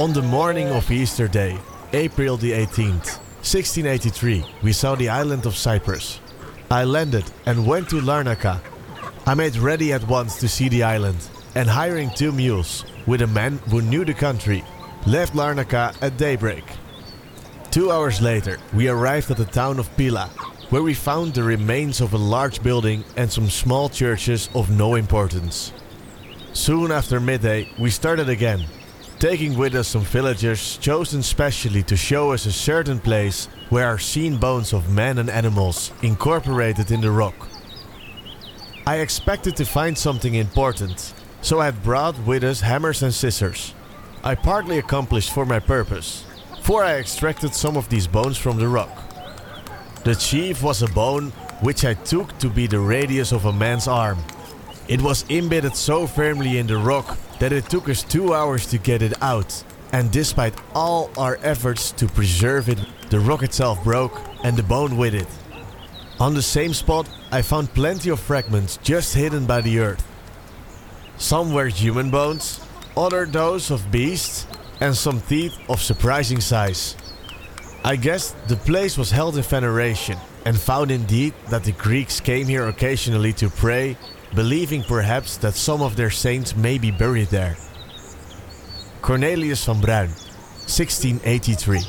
On the morning of Easter Day, April the 18th, 1683, we saw the island of Cyprus. I landed and went to Larnaca. I made ready at once to see the island, and hiring two mules, with a man who knew the country, left Larnaca at daybreak. Two hours later, we arrived at the town of Pila, where we found the remains of a large building and some small churches of no importance. Soon after midday, we started again, taking with us some villagers chosen specially to show us a certain place where are seen bones of men and animals incorporated in the rock. I expected to find something important, so I had brought with us hammers and scissors. I partly accomplished for my purpose, for I extracted some of these bones from the rock. The chief was a bone which I took to be the radius of a man's arm. It was embedded so firmly in the rock that it took us two hours to get it out, and despite all our efforts to preserve it, the rock itself broke and the bone with it. On the same spot, I found plenty of fragments just hidden by the earth. Some were human bones, other those of beasts, and some teeth of surprising size. I guess the place was held in veneration and found indeed that the Greeks came here occasionally to pray, believing perhaps that some of their saints may be buried there. Cornelius van Bruyn, 1683.